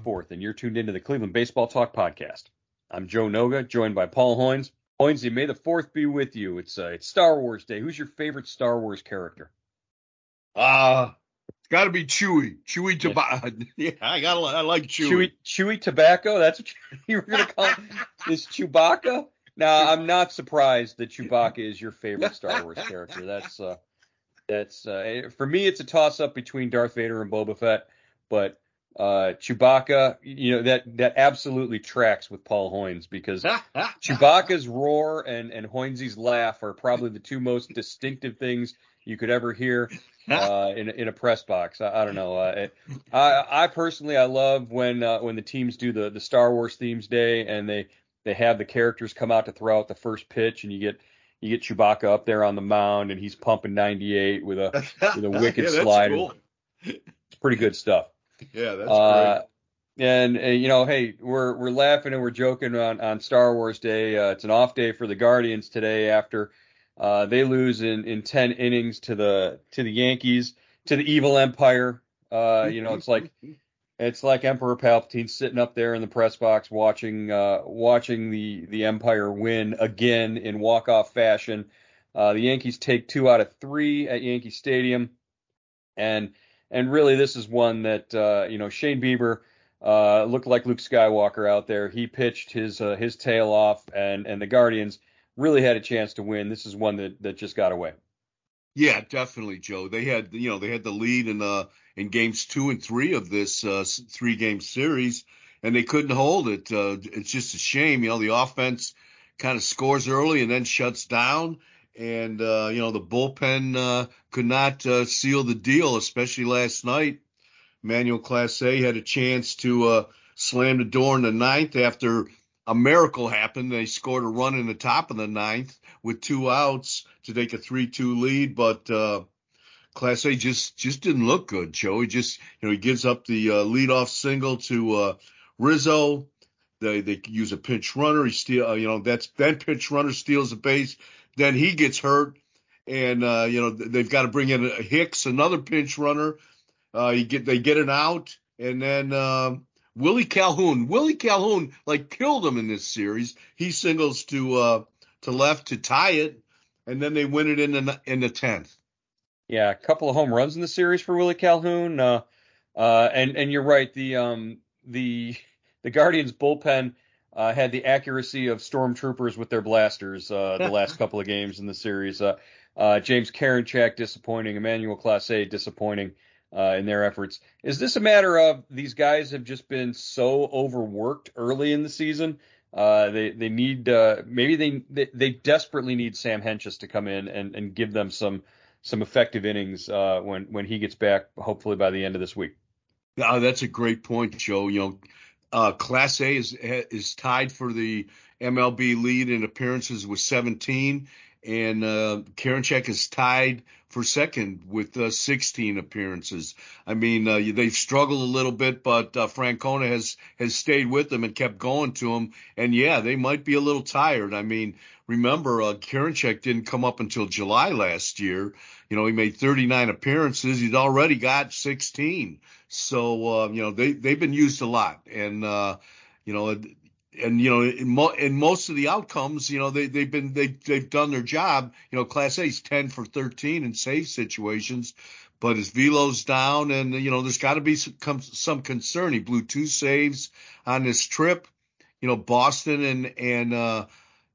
It's Thursday, May 4th, and you're tuned into the Cleveland Baseball Talk podcast. I'm Joe Noga, joined by Paul Hoynes. Hoynes, may the 4th be with you. It's uh, it's Star Wars Day. Who's your favorite Star Wars character? Uh, it's got to be Chewie. Chewie tobacco. Yeah, I got. I like Chewie. Chewie. Chewie tobacco. That's what you were gonna call is Chewbacca. Now I'm not surprised that Chewbacca is your favorite Star Wars character. That's uh, that's uh, for me. It's a toss up between Darth Vader and Boba Fett, but uh, Chewbacca, you know that that absolutely tracks with Paul Hoynes because Chewbacca's roar and and Hoynes' laugh are probably the two most distinctive things you could ever hear uh, in in a press box. I, I don't know. Uh, I I personally I love when uh, when the teams do the the Star Wars themes day and they they have the characters come out to throw out the first pitch and you get you get Chewbacca up there on the mound and he's pumping 98 with a with a wicked yeah, slide. Cool. It's pretty good stuff. Yeah, that's uh, great. And uh, you know, hey, we're we're laughing and we're joking on on Star Wars Day. Uh, it's an off day for the Guardians today after uh, they lose in in ten innings to the to the Yankees to the evil Empire. Uh, you know, it's like it's like Emperor Palpatine sitting up there in the press box watching uh, watching the the Empire win again in walk off fashion. Uh, the Yankees take two out of three at Yankee Stadium, and and really this is one that uh, you know Shane Bieber uh, looked like Luke Skywalker out there. He pitched his uh, his tail off, and and the Guardians really had a chance to win. This is one that that just got away. Yeah, definitely, Joe. They had you know they had the lead in uh in games two and three of this uh, three game series, and they couldn't hold it. Uh, it's just a shame, you know. The offense kind of scores early and then shuts down and uh, you know the bullpen uh, could not uh, seal the deal, especially last night. Manuel Clase had a chance to uh, slam the door in the ninth after a miracle happened. They scored a run in the top of the ninth with two outs to take a three-two lead, but uh, A just just didn't look good. Joe, he just you know he gives up the uh, leadoff single to Rizzo. They they use a pinch runner. He steal you know that's that pinch runner steals a base then he gets hurt, and uh, you know they've got to bring in Hicks, another pinch runner. Uh, you get they get an out, and then uh, Willie Calhoun. Willie Calhoun like killed him in this series. He singles to uh, to left to tie it, and then they win it in the in the tenth. Yeah, a couple of home runs in the series for Willie Calhoun. Uh, uh, and and you're right. The um the the Guardians bullpen uh, had the accuracy of stormtroopers with their blasters uh, the last couple of games in the series. Uh, uh James Karinchak disappointing, Emmanuel Clase disappointing uh, in their efforts. Is this a matter of these guys have just been so overworked early in the season? Uh, they they need maybe they, they, they desperately need Sam Hentges to come in and, and give them some some effective innings when when he gets back, hopefully by the end of this week. Yeah, that's a great point, Joe. You know, uh, A is is tied for the MLB lead in appearances with 17, and uh, Karinchak is tied for second with uh, 16 appearances. I mean, uh, they've struggled a little bit, but uh, Francona has has stayed with them and kept going to them. And yeah, they might be a little tired. I mean, remember, uh, Karinchak didn't come up until July last year. You know, he made 39 appearances. He's already got 16. So, uh, you know, they, they've been used a lot. And, uh, you know, and you know in, mo- in most of the outcomes you know they they've been they they've done their job. You know Clase's 10 for 13 in save situations but his velo's down and you know there's got to be some, some concern. He blew two saves on this trip. You know boston and and uh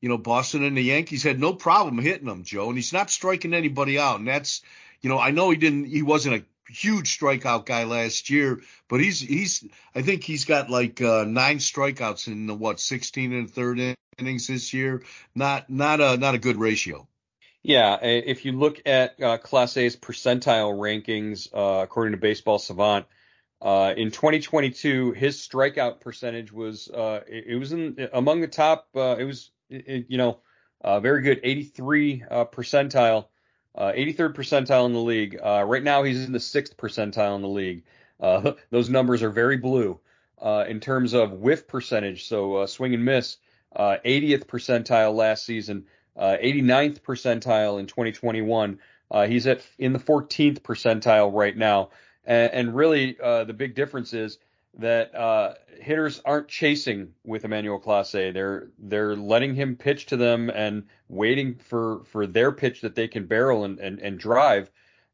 you know boston and the yankees had no problem hitting him joe and he's not striking anybody out and that's you know i know he didn't he wasn't a huge strikeout guy last year, but he's he's I think he's got like uh, nine strikeouts in the, what 16 and third innings this year. Not not a not a good ratio. Yeah, if you look at uh, A's percentile rankings uh, according to Baseball Savant, uh, in 2022 his strikeout percentage was uh, it, it, was in among the top. Uh, it was it, you know very good, 83 percentile. Uh, 83rd percentile in the league. Uh, right now, he's in the sixth percentile in the league. Uh, those numbers are very blue. Uh, in terms of whiff percentage, so uh, swing and miss, 80th uh, percentile last season, 89th percentile in 2021. he's at in the 14th percentile right now, and, and really the big difference is that uh, hitters aren't chasing with Emmanuel Clase. They're they're letting him pitch to them and waiting for for their pitch that they can barrel and and, and drive.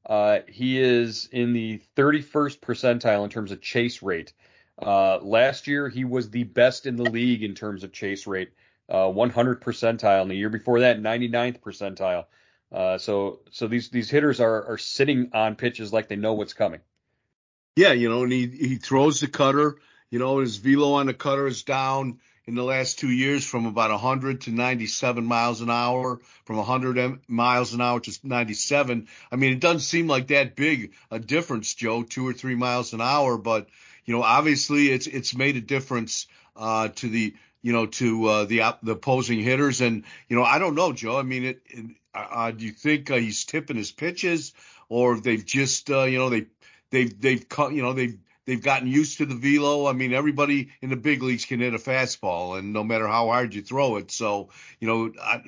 Uh, he is in the 31st percentile in terms of chase rate. Uh, last year he was the best in the league in terms of chase rate, uh, 100 percentile. And the year before that, 99th percentile. Uh, so so these these hitters are are sitting on pitches like they know what's coming. Yeah, you know, and he he throws the cutter. You know, his velo on the cutter is down in the last two years from about 100 to 97 miles an hour, from 100 miles an hour to 97. I mean, it doesn't seem like that big a difference, Joe, two or three miles an hour, but you know, obviously it's it's made a difference uh, to the you know to uh, the the opposing hitters, and you know, I don't know, Joe. I mean, it, it uh, do you think uh, he's tipping his pitches, or they've just uh, you know they they've they've cut you know they've they've gotten used to the velo. I mean, everybody in the big leagues can hit a fastball, and no matter how hard you throw it. So, you know, I,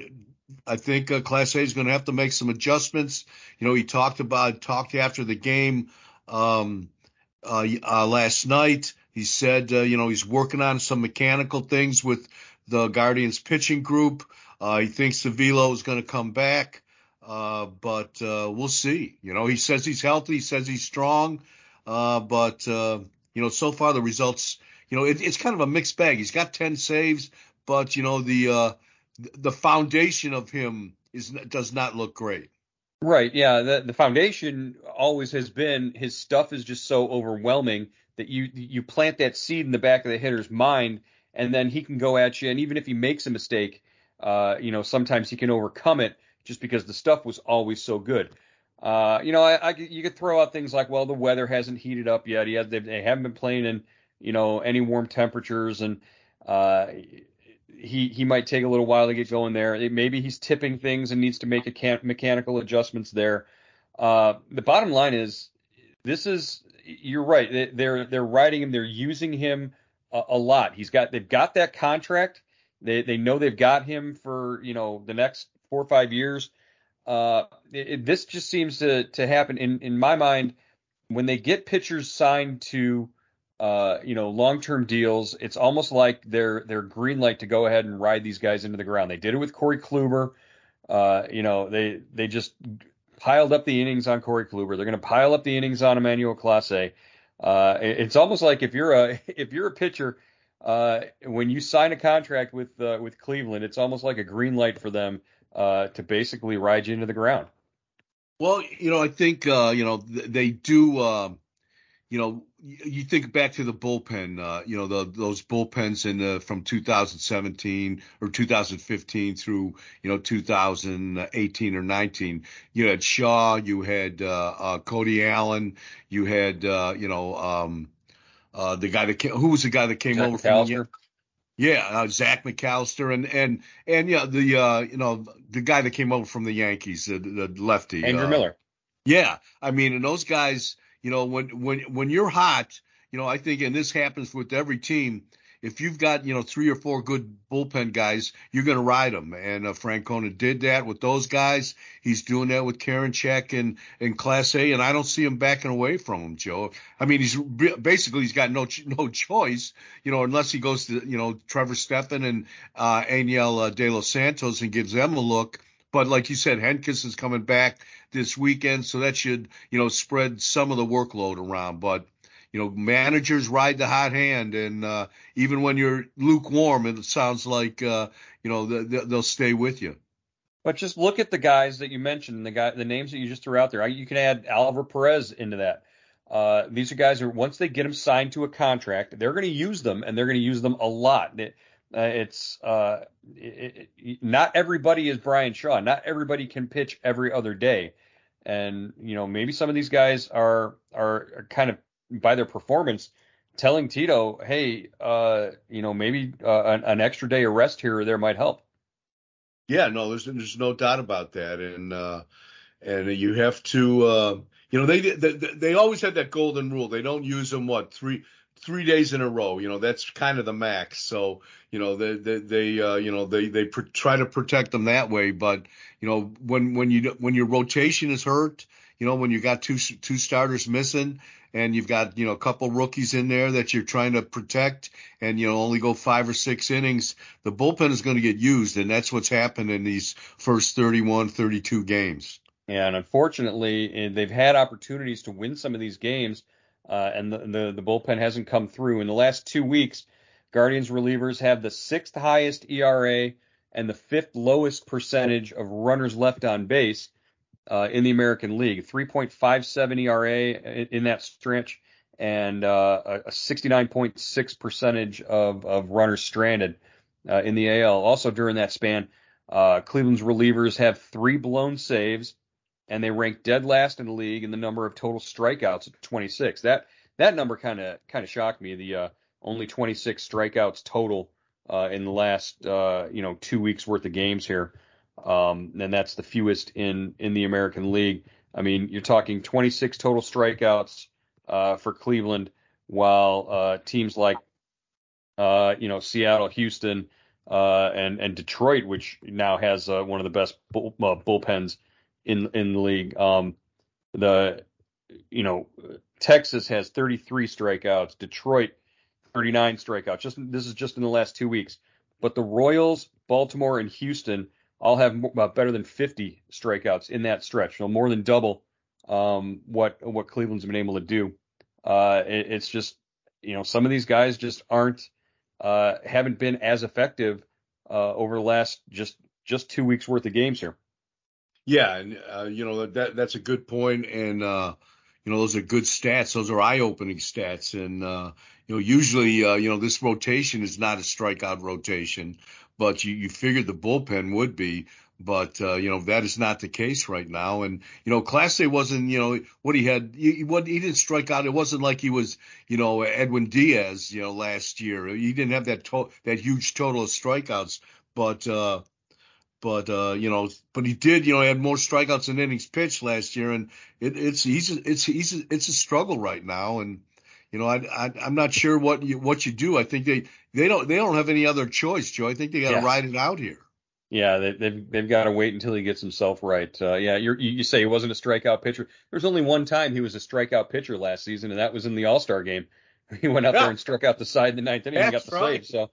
I think uh, A is going to have to make some adjustments. You know, he talked about talked after the game um, uh, uh, last night. He said, uh, you know, he's working on some mechanical things with the Guardians pitching group. Uh, he thinks the velo is going to come back. Uh, but uh, we'll see. You know, he says he's healthy, he says he's strong, uh, but uh, you know, so far the results, you know, it, it's kind of a mixed bag. He's got 10 saves, but you know, the uh, the foundation of him is does not look great. Right. Yeah. The the foundation always has been his stuff is just so overwhelming that you you plant that seed in the back of the hitter's mind, and then he can go at you, and even if he makes a mistake, you know, sometimes he can overcome it just because the stuff was always so good. Uh, you know, I, I, you could throw out things like, well, the weather hasn't heated up yet. He has, they, they haven't been playing in, you know, any warm temperatures, and uh, he he might take a little while to get going there. It, maybe he's tipping things and needs to make a can- mechanical adjustments there. Uh, the bottom line is, this is you're right. They're they're riding him. They're using him a, a lot. He's got they've got that contract. They they know they've got him for you know the next four or five years. Uh, it, it, this just seems to to happen in in my mind when they get pitchers signed to uh, you know long-term deals. It's almost like they're they're green light to go ahead and ride these guys into the ground. They did it with Corey Kluber. Uh, you know they they just piled up the innings on Corey Kluber. They're going to pile up the innings on Emmanuel Clase. Uh, it's almost like if you're a if you're a pitcher, uh, when you sign a contract with uh, with Cleveland, it's almost like a green light for them uh, to basically ride you into the ground. Well, you know, I think uh, you know they do. Uh, you know, you think back to the bullpen. Uh, you know, the, those bullpens in the, from 2017 or 2015 through you know 2018 or 19. You had Shaw, you had uh, uh, Cody Allen, you had uh, you know um, uh, the guy that came, who was the guy that came over from the yeah, uh, Zach McAllister and and and yeah, the uh, you know the guy that came over from the Yankees, the, the lefty, Andrew uh, Miller. Yeah, I mean, and those guys, you know, when when when you're hot, you know, I think, and this happens with every team if you've got you know three or four good bullpen guys, you're going to ride them. And uh, Francona did that with those guys. He's doing that with Karinchak and and Clase and I don't see him backing away from him, Joe. I mean, he's basically he's got no no choice, you know, unless he goes to you know Trevor Stephan and uh, Enyel uh, De Los Santos and gives them a look. But like you said, Hentges is coming back this weekend, so that should you know spread some of the workload around. But you know, managers ride the hot hand, and uh, even when you're lukewarm, it sounds like uh, you know they'll stay with you. But just look at the guys that you mentioned, the guy, the names that you just threw out there. You can add Oliver Perez into that. Uh, these are guys who, once they get them signed to a contract, they're going to use them, and they're going to use them a lot. It, uh, it's uh, it, it, not everybody is Bryan Shaw. Not everybody can pitch every other day, and you know maybe some of these guys are are, are kind of by their performance telling Tito, hey, uh, you know, maybe uh, an, an, extra day of rest here or there might help. Yeah, no, there's there's no doubt about that, and uh, and you have to, uh, you know, they, they they always had that golden rule. They don't use them what three three days in a row. You know, that's kind of the max. So you know, they they, they uh, you know they they pr- try to protect them that way. But you know, when when you when your rotation is hurt you know, when you got two two starters missing and you've got you know a couple rookies in there that you're trying to protect, and you know only go five or six innings, the bullpen is going to get used, and that's what's happened in these first 31, 32 games. Yeah, and unfortunately, eh, they've had opportunities to win some of these games, uh, and the, the the bullpen hasn't come through. In the last two weeks, Guardians relievers have the sixth highest ERA and the fifth lowest percentage of runners left on base uh, in the American League. 3.57 ERA in, in that stretch and uh, a 69.6 percentage of, of runners stranded uh, in the AL. Also during that span, uh, Cleveland's relievers have three blown saves, and they rank dead last in the league in the number of total strikeouts at 26. That that number kind of kind of shocked me. The uh, only 26 strikeouts total uh, in the last you know two weeks worth of games here, um, and that's the fewest in in the American League. I mean, you're talking 26 total strikeouts uh, for Cleveland, while uh, teams like uh, you know Seattle, Houston, uh, and and Detroit, which now has one of the best bull, bullpens in in the league. Um, the you know Texas has 33 strikeouts. Detroit 39 strikeouts. Just this is just in the last two weeks. But the Royals, Baltimore, and Houston all have more, better than 50 strikeouts in that stretch. So more than double um, what what Cleveland's been able to do. Uh, it, it's just you know some of these guys just aren't uh, haven't been as effective uh, over the last just just two weeks worth of games here. Yeah, and uh, you know that that's a good point, and uh, you know those are good stats. Those are eye-opening stats, and uh, you know usually uh, you know this rotation is not a strikeout rotation, but you you figured the bullpen would be. But uh, you know that is not the case right now, and you know Clase wasn't you know what he had he, what he didn't strike out. It wasn't like he was you know Edwin Diaz you know last year. He didn't have that to- that huge total of strikeouts, but uh, but uh, you know, but he did, you know, had more strikeouts than innings pitched last year, and it, it's he's it's he's it's a struggle right now, and you know, I, I I'm not sure what you what you do. I think they they don't they don't have any other choice, Joe. I think they got to yeah. ride it out here. Yeah, they, they've they've got to wait until he gets himself right. Uh, yeah, you you say he wasn't a strikeout pitcher. There's only one time he was a strikeout pitcher last season, and that was in the All Star game. He went out yeah. there and struck out the side in the ninth inning and got the right. save. So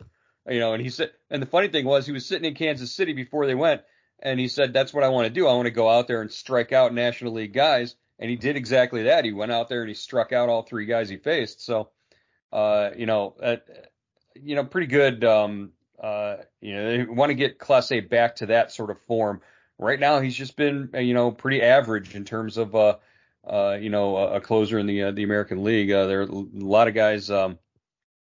you know, and he said, and the funny thing was, he was sitting in Kansas City before they went, and he said, "That's what I want to do. I want to go out there and strike out National League guys." And he did exactly that. He went out there and he struck out all three guys he faced. So, uh, you know, uh, you know, pretty good. Um, uh, you know, they want to get Clase back to that sort of form. Right now, he's just been, you know, pretty average in terms of, uh, uh, you know, a closer in the uh, the American League. Uh, there are a lot of guys um,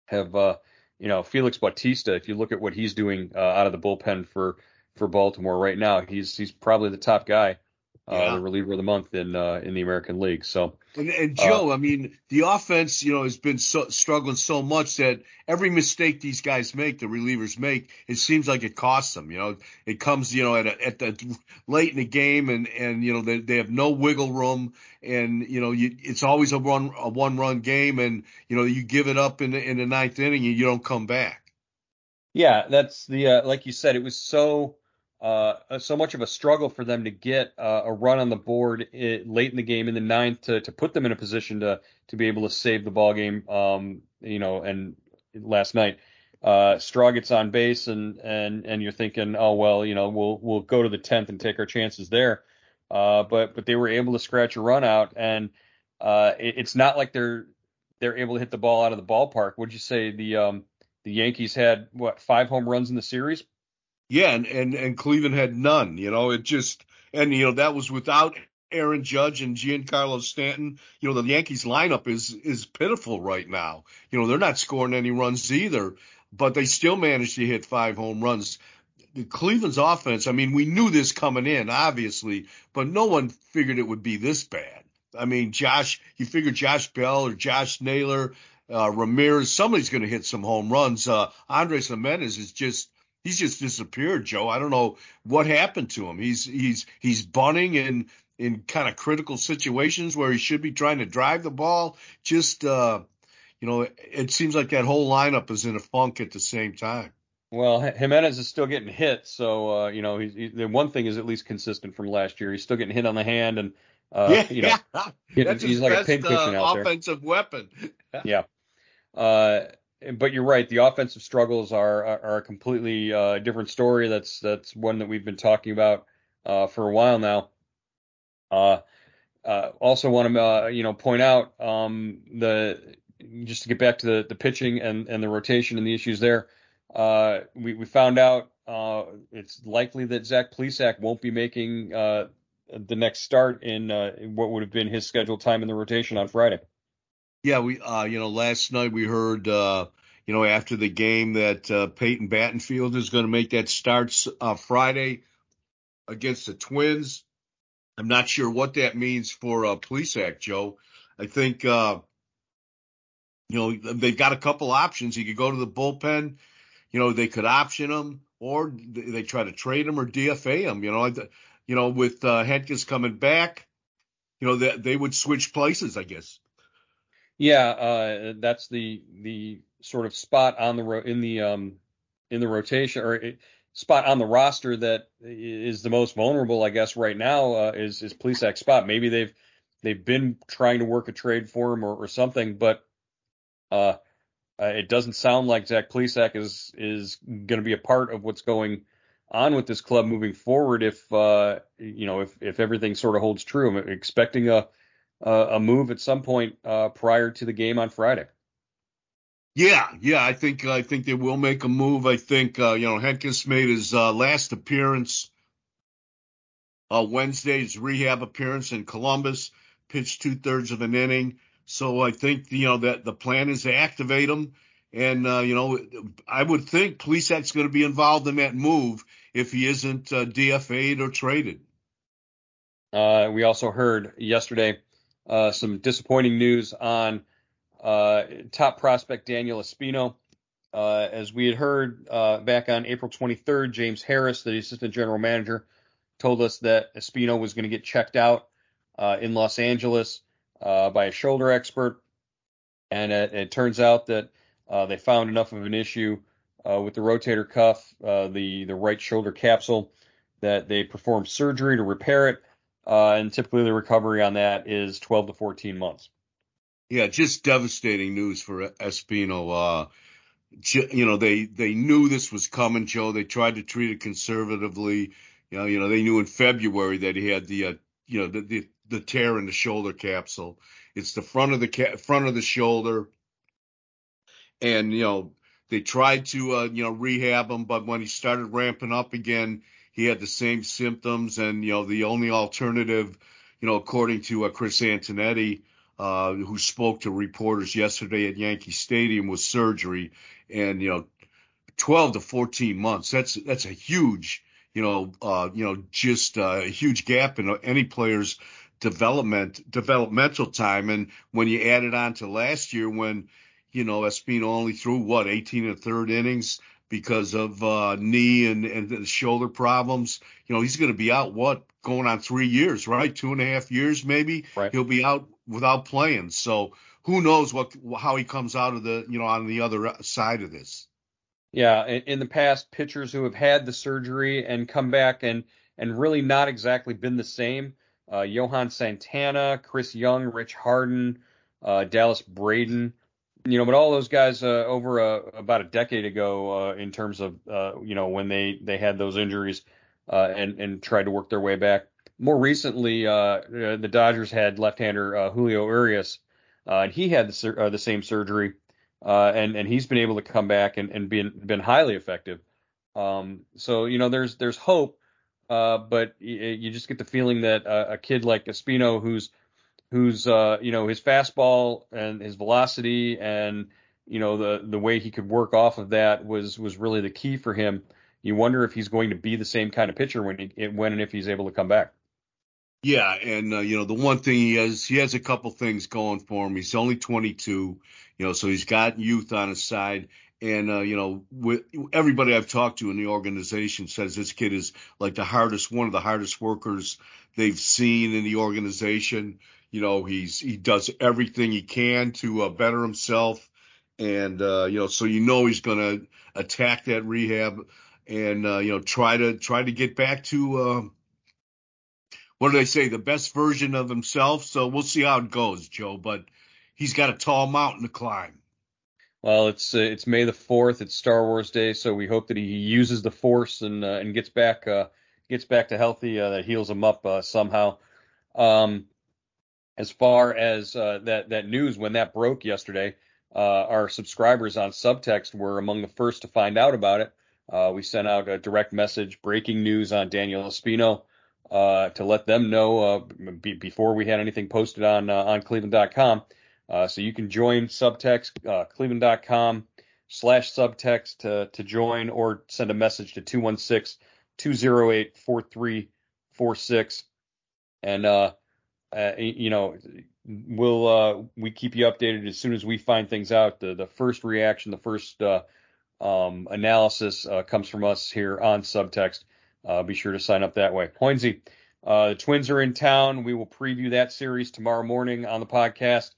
have uh, you know, Felix Bautista, if you look at what he's doing uh, out of the bullpen for for Baltimore right now, he's he's probably the top guy uh, yeah. the reliever of the month in uh, in the American League. So, and, and Joe, uh, I mean, the offense, you know, has been so, struggling so much that every mistake these guys make, the relievers make, it seems like it costs them. You know, it comes, you know, at a, at the late in the game, and and you know they they have no wiggle room, and you know you, it's always a run a one run game, and you know you give it up in the in the ninth inning and you don't come back. Yeah, that's the uh, like you said, it was so uh, so much of a struggle for them to get uh, a run on the board it, late in the game in the ninth to, to put them in a position to to be able to save the ball game. Um, you know, and last night, uh, Straw gets on base and and and you're thinking, oh well, you know, we'll we'll go to the tenth and take our chances there. Uh, but but they were able to scratch a run out, and uh, it, it's not like they're they're able to hit the ball out of the ballpark. Would you say the um, the Yankees had what five home runs in the series? Yeah, and, and and Cleveland had none. You know, it just and you know that was without Aaron Judge and Giancarlo Stanton. You know, the Yankees lineup is is pitiful right now. You know, they're not scoring any runs either, but they still managed to hit five home runs. The Cleveland's offense, I mean, we knew this coming in, obviously, but no one figured it would be this bad. I mean, Josh, you figure Josh Bell or Josh Naylor, uh, Ramirez, somebody's going to hit some home runs. Uh, Andres Gimenez is just he's just disappeared, Joe. I don't know what happened to him. He's he's he's bunting in in kind of critical situations where he should be trying to drive the ball. Just uh, you know, it seems like that whole lineup is in a funk at the same time. Well, Gimenez is still getting hit, so uh, you know, he's, he, the one thing is at least consistent from last year. He's still getting hit on the hand, and Uh, yeah, you know, that's he's like best, a pincushion uh, out there. offensive weapon. Yeah. Uh, but you're right. The offensive struggles are are, a completely uh, different story. That's that's one that we've been talking about uh, for a while now. Uh, uh, also want to uh, you know point out um, the just to get back to the, the pitching and, and the rotation and the issues there. Uh, we we found out it's likely that Zach Plesac won't be making the next start in what would have been his scheduled time in the rotation on Friday. Yeah, we uh, you know last night we heard uh, you know after the game that uh, Peyton Battenfield is going to make that start uh, Friday against the Twins. I'm not sure what that means for uh, Plesac, Joe. I think uh, you know they've got a couple options. He could go to the bullpen. You know they could option him, or they try to trade him or DFA him. You know, you know with uh, Hentges coming back, you know that they would switch places, I guess. Yeah, uh, that's the the sort of spot on the ro- in the um in the rotation or it, spot on the roster that is the most vulnerable, I guess, right now uh, is is Plesac's spot. Maybe they've they've been trying to work a trade for him or, or something, but uh, uh, it doesn't sound like Zach Plesac is is going to be a part of what's going on with this club moving forward. If uh, you know if if everything sort of holds true, I'm expecting a a move at some point uh, prior to the game on Friday. Yeah, yeah, I think I think they will make a move. I think uh, you know Hentges made his uh, last appearance uh, Wednesday's rehab appearance in Columbus, pitched two thirds of an inning. So I think you know that the plan is to activate him, and uh, you know I would think Plesac's going to be involved in that move if he isn't uh, DFA'd or traded. Uh, we also heard yesterday uh, some disappointing news on uh, top prospect Daniel Espino. Uh, as we had heard uh, back on April 23rd, James Harris, the assistant general manager, told us that Espino was going to get checked out uh, in Los Angeles by a shoulder expert. And it, it turns out that they found enough of an issue with the rotator cuff, the, the right shoulder capsule, that they performed surgery to repair it. Uh, and typically the recovery on that is 12 to 14 months. Yeah, just devastating news for Espino. Uh, you know, they they knew this was coming, Joe. They tried to treat it conservatively. You know, you know, they knew in February that he had the, uh, you know, the, the the tear in the shoulder capsule. It's the front of the ca- front of the shoulder, and you know, they tried to, uh, you know, rehab him, but when he started ramping up again, he had the same symptoms, and you know the only alternative, you know, according to uh, Chris Antonetti, uh, who spoke to reporters yesterday at Yankee Stadium, was surgery, and you know, 12 to 14 months. That's that's a huge, you know, uh, you know, just uh, a huge gap in any player's development developmental time, and when you add it on to last year when you know, Espino only threw what 18 and third innings because of uh, knee and, and shoulder problems. You know, he's going to be out what going on three years, right? Two and a half years, maybe. Right. He'll be out without playing. So who knows what how he comes out of the you know on the other side of this. Yeah, in, in the past, pitchers who have had the surgery and come back and and really not exactly been the same. Uh, Johan Santana, Chris Young, Rich Harden, uh, Dallas Braden you know, but all those guys uh, over uh, about a decade ago, uh, in terms of uh, you know when they they had those injuries uh, and and tried to work their way back. More recently, the Dodgers had left-hander Julio Urias, and he had the, the same surgery, and and he's been able to come back and and been been highly effective. Um, so you know, there's there's hope, but you just get the feeling that a kid like Espino, who's who's uh, you know his fastball and his velocity and you know the the way he could work off of that was was really the key for him. You wonder if he's going to be the same kind of pitcher when he when and if he's able to come back. Yeah, and uh, you know the one thing he has he has a couple things going for him. He's only 22, you know, so he's got youth on his side. And uh, you know, with everybody I've talked to in the organization says this kid is like the hardest, one of the hardest workers they've seen in the organization. You know, he's he does everything he can to uh, better himself, and uh, you know, so you know he's going to attack that rehab and uh, you know try to try to get back to uh, what do they say, the best version of himself. So we'll see how it goes, Joe. But he's got a tall mountain to climb. Well, it's uh, it's May the fourth. It's Star Wars Day, so we hope that he uses the Force and uh, and gets back uh, gets back to healthy. Uh, that heals him up somehow. Um, as far as uh, that that news when that broke yesterday, our subscribers on Subtext were among the first to find out about it. we sent out a direct message, breaking news on Daniel Espino, to let them know be, before we had anything posted on on Cleveland.com. Uh, so you can join subtext, uh, cleveland.com slash subtext to, to join or send a message to 216 208 4346. And, uh, you know, we'll, uh, we keep you updated as soon as we find things out. The, the first reaction, the first, uh, um, analysis, uh, comes from us here on subtext. Uh, be sure to sign up that way. Hoinsey, uh, the Twins are in town. We will preview that series tomorrow morning on the podcast.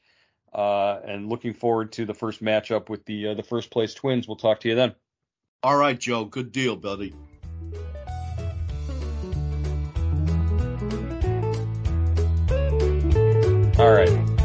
And looking forward to the first matchup with the the first place Twins. We'll talk to you then. All right, Joe. Good deal, buddy. All right.